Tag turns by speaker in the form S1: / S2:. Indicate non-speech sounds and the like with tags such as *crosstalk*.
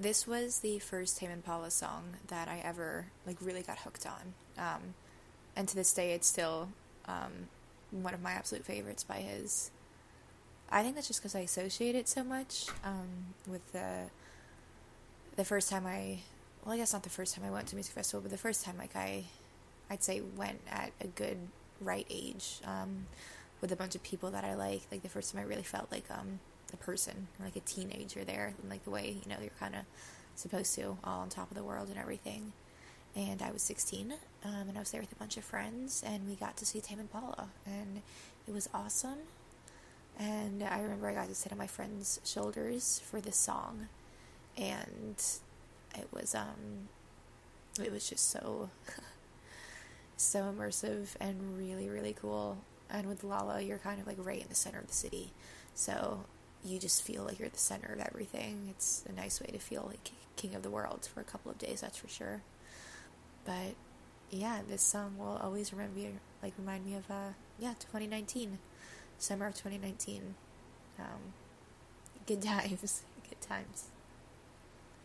S1: this was the first Tame Impala song that I ever like really got hooked on, um, and to this day, it's still um, one of my absolute favorites by his. I think that's just because I associate it so much um, with the the first time I, well, I guess not the first time I went to music festival, but the first time like I, I'd say went at a good right age um, with a bunch of people that I like. Like the first time I really felt like um, a person, like a teenager there, like the way you know you're kind of supposed to, all on top of the world and everything. And I was 16, um, and I was there with a bunch of friends, and we got to see Tame Impala, and it was awesome. And I remember I got to sit on my friend's shoulders for this song, and it was um, it was just so *laughs* so immersive and really really cool. And with Lolla, you're kind of like right in the center of the city, so you just feel like you're the center of everything. It's a nice way to feel like king of the world for a couple of days, that's for sure. But yeah, this song will always remember like remind me of uh yeah 2019, summer of 2019. Um, good *laughs* times, good times.